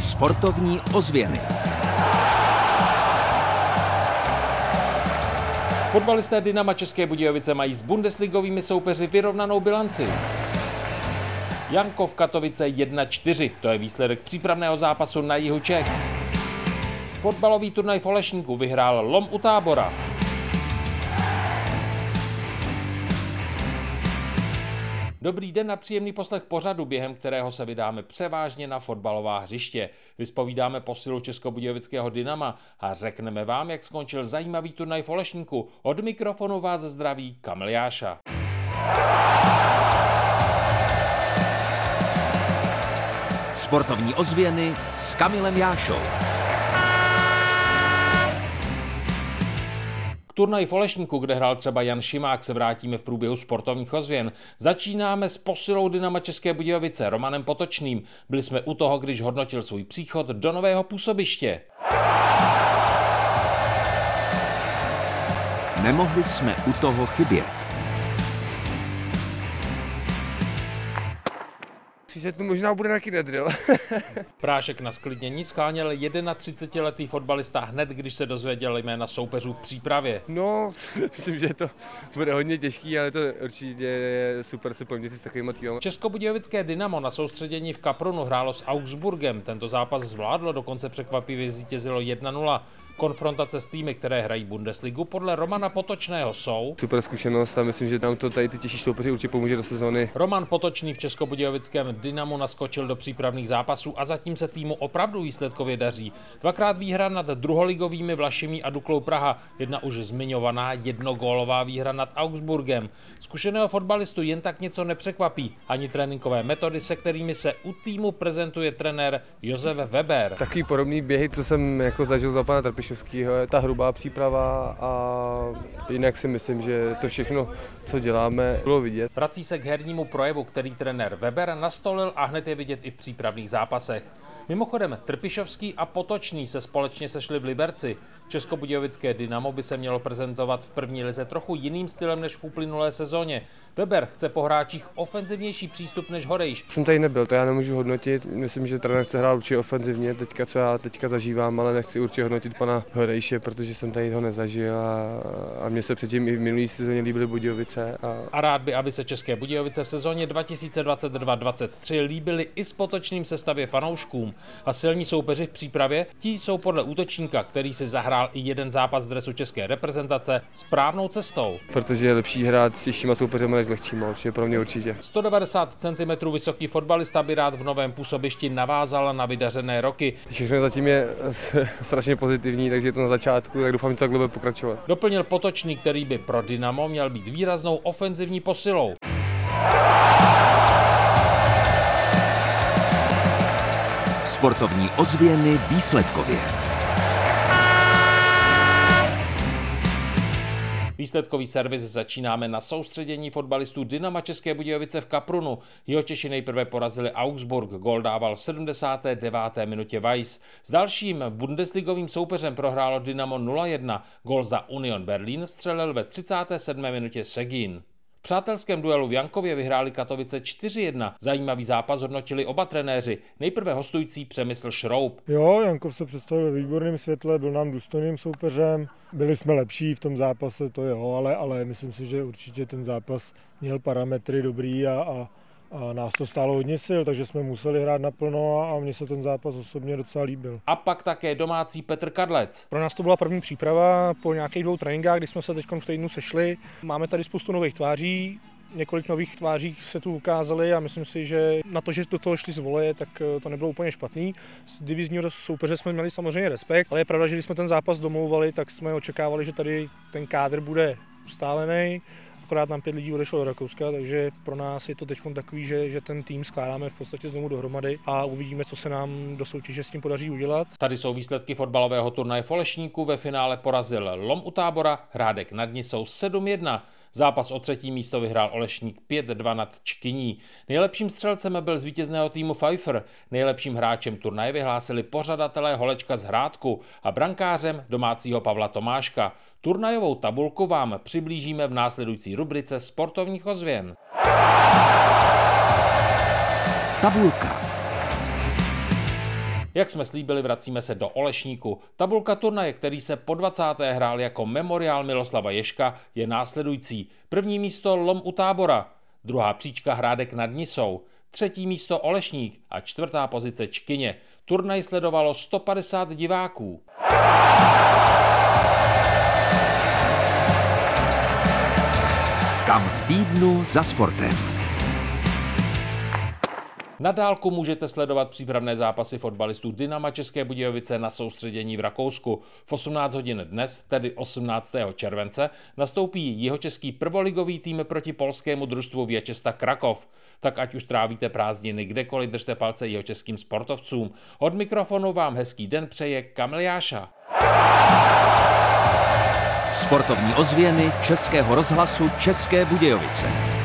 Sportovní ozvěny. Fotbalisté Dynama České Budějovice mají s bundesligovými soupeři vyrovnanou bilanci. Jankov Katovice 1-4, to je výsledek přípravného zápasu na jihu Čech. Fotbalový turnaj v Olešníku vyhrál Lom u tábora. Dobrý den a příjemný poslech pořadu, během kterého se vydáme převážně na fotbalová hřiště. Vyspovídáme posilu Českobudějovického Dynama a řekneme vám, jak skončil zajímavý turnaj v Olešníku. Od mikrofonu vás zdraví Kamil Jáša. Sportovní ozvěny s Kamilem Jášou. K turnaji v Olešníku, kde hrál třeba Jan Šimák, se vrátíme v průběhu sportovních ozvěn. Začínáme s posilou Dynama České Budějovice, Romanem Potočným. Byli jsme u toho, když hodnotil svůj příchod do nového působiště. Nemohli jsme u toho chybět. Že to možná bude nějaký nedrill. Prášek na sklidnění scháněl 31-letý fotbalista hned, když se dozvěděl jména soupeřů v přípravě. No, myslím, že to bude hodně těžký, ale to určitě je super se poměřit s takovým týmem. Českobudějovické Dynamo na soustředění v Kaprunu hrálo s Augsburgem. Tento zápas zvládlo, dokonce překvapivě zvítězilo 1-0. Konfrontace s týmy, které hrají Bundesligu, podle Romana Potočného jsou. Super zkušenost a myslím, že nám to tady ty těžší soupeři určitě pomůže do sezóny. Roman Potočný v Českobudějovickém Dynamu naskočil do přípravných zápasů a zatím se týmu opravdu výsledkově daří. Dvakrát výhra nad druholigovými Vlašimi a Duklou Praha, jedna už zmiňovaná jednogólová výhra nad Augsburgem. Zkušeného fotbalistu jen tak něco nepřekvapí, ani tréninkové metody, se kterými se u týmu prezentuje trenér Josef Weber. Takový podobný běhy, co jsem jako zažil za pana Trpiš Trpišovského je ta hrubá příprava a jinak si myslím, že to všechno, co děláme, bylo vidět. Vrací se k hernímu projevu, který trenér Weber nastolil a hned je vidět i v přípravných zápasech. Mimochodem, Trpišovský a Potočný se společně sešli v Liberci. Českobudějovické Dynamo by se mělo prezentovat v první lize trochu jiným stylem než v uplynulé sezóně. Weber chce po hráčích ofenzivnější přístup než Horejš. Jsem tady nebyl, to já nemůžu hodnotit. Myslím, že trenér chce hrát určitě ofenzivně, teďka, co já teďka zažívám, ale nechci určitě hodnotit pana Horejše, protože jsem tady ho nezažil a, a mně se předtím i v minulý sezóně líbily Budějovice. A... a rád by, aby se České Budějovice v sezóně 2022-2023 líbily i s potočným sestavě fanouškům. A silní soupeři v přípravě, ti jsou podle útočníka, který si zahrál i jeden zápas v dresu české reprezentace, správnou cestou. Protože je lepší hrát s těžšíma soupeřemi než s lehčíma, určitě pro mě určitě. 190 cm vysoký fotbalista by rád v novém působišti navázal na vydařené roky. Všechno zatím je strašně pozitivní, takže je to na začátku, tak doufám, že to takhle bude pokračovat. Doplnil potočný, který by pro Dynamo měl být výraznou ofenzivní posilou. Sportovní ozvěny výsledkově. Výsledkový servis začínáme na soustředění fotbalistů Dynama České Budějovice v Kaprunu. Jeho Češi nejprve porazili Augsburg, gol dával v 79. minutě Weiss. S dalším bundesligovým soupeřem prohrálo Dynamo 0-1, gol za Union Berlin střelil ve 37. minutě Segin. V přátelském duelu v Jankově vyhráli Katovice 4-1. Zajímavý zápas hodnotili oba trenéři. Nejprve hostující Přemysl Šroub. Jo, Jankov se představil ve výborném světle, byl nám důstojným soupeřem. Byli jsme lepší v tom zápase, to jo, ale, ale myslím si, že určitě ten zápas měl parametry dobrý a, a a nás to stálo hodně sil, takže jsme museli hrát naplno a mně se ten zápas osobně docela líbil. A pak také domácí Petr Kadlec. Pro nás to byla první příprava po nějakých dvou tréninkách, kdy jsme se teď v týdnu sešli. Máme tady spoustu nových tváří, několik nových tváří se tu ukázali a myslím si, že na to, že do toho šli z voleje, tak eh, to nebylo úplně špatný. Z divizního soupeře jsme měli samozřejmě respekt, ale je pravda, že když jsme ten zápas domlouvali, tak jsme očekávali, že tady ten kádr bude ustálený akorát nám pět lidí odešlo do Rakouska, takže pro nás je to teď takový, že, že ten tým skládáme v podstatě znovu dohromady a uvidíme, co se nám do soutěže s tím podaří udělat. Tady jsou výsledky fotbalového turnaje v Olešníku. Ve finále porazil Lom u tábora, Hrádek nad ní jsou 7-1. Zápas o třetí místo vyhrál Olešník 5-2 nad Čkyní. Nejlepším střelcem byl z vítězného týmu Pfeiffer. Nejlepším hráčem turnaje vyhlásili pořadatelé Holečka z Hrádku a brankářem domácího Pavla Tomáška. Turnajovou tabulku vám přiblížíme v následující rubrice sportovních ozvěn. Tabulka. Jak jsme slíbili, vracíme se do Olešníku. Tabulka turnaje, který se po 20. hrál jako memoriál Miloslava Ješka, je následující. První místo Lom u tábora, druhá příčka Hrádek nad Nisou, třetí místo Olešník a čtvrtá pozice Čkyně. Turnaj sledovalo 150 diváků. Kam v týdnu za sportem. Na dálku můžete sledovat přípravné zápasy fotbalistů Dynama České Budějovice na soustředění v Rakousku. V 18 hodin dnes, tedy 18. července, nastoupí jihočeský prvoligový tým proti polskému družstvu Věčesta Krakov. Tak ať už trávíte prázdniny kdekoliv, držte palce jihočeským sportovcům. Od mikrofonu vám hezký den přeje Kamil Jáša. Sportovní ozvěny Českého rozhlasu České Budějovice.